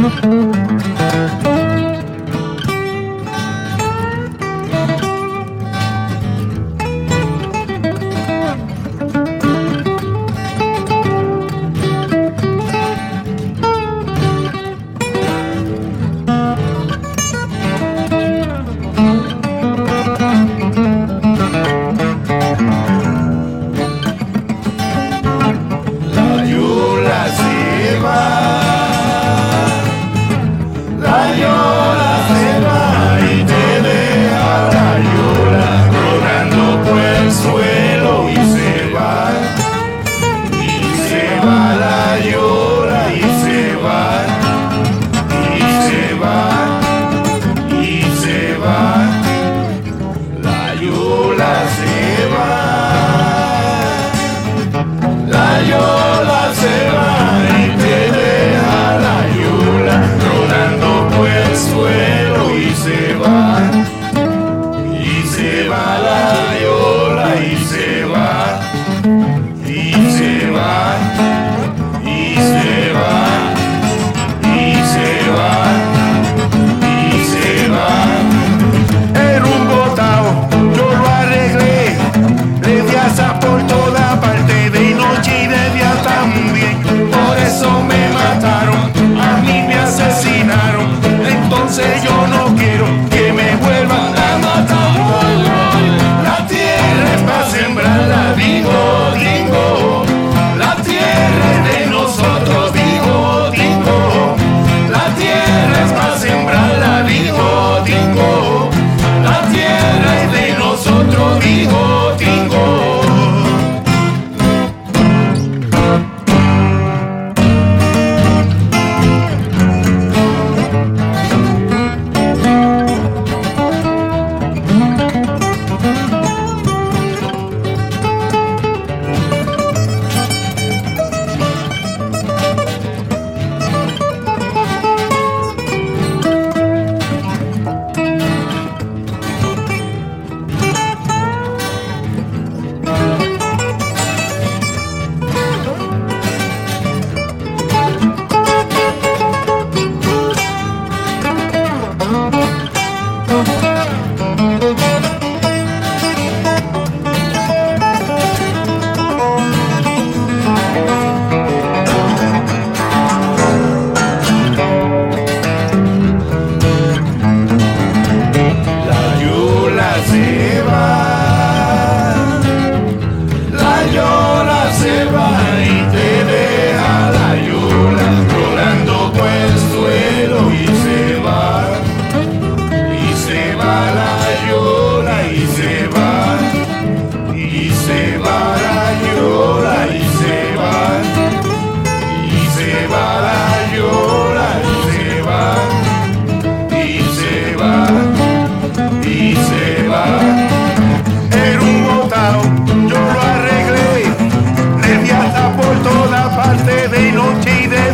Música my life.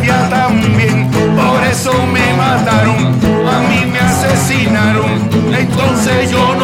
también. Por eso me mataron, a mí me asesinaron. Entonces yo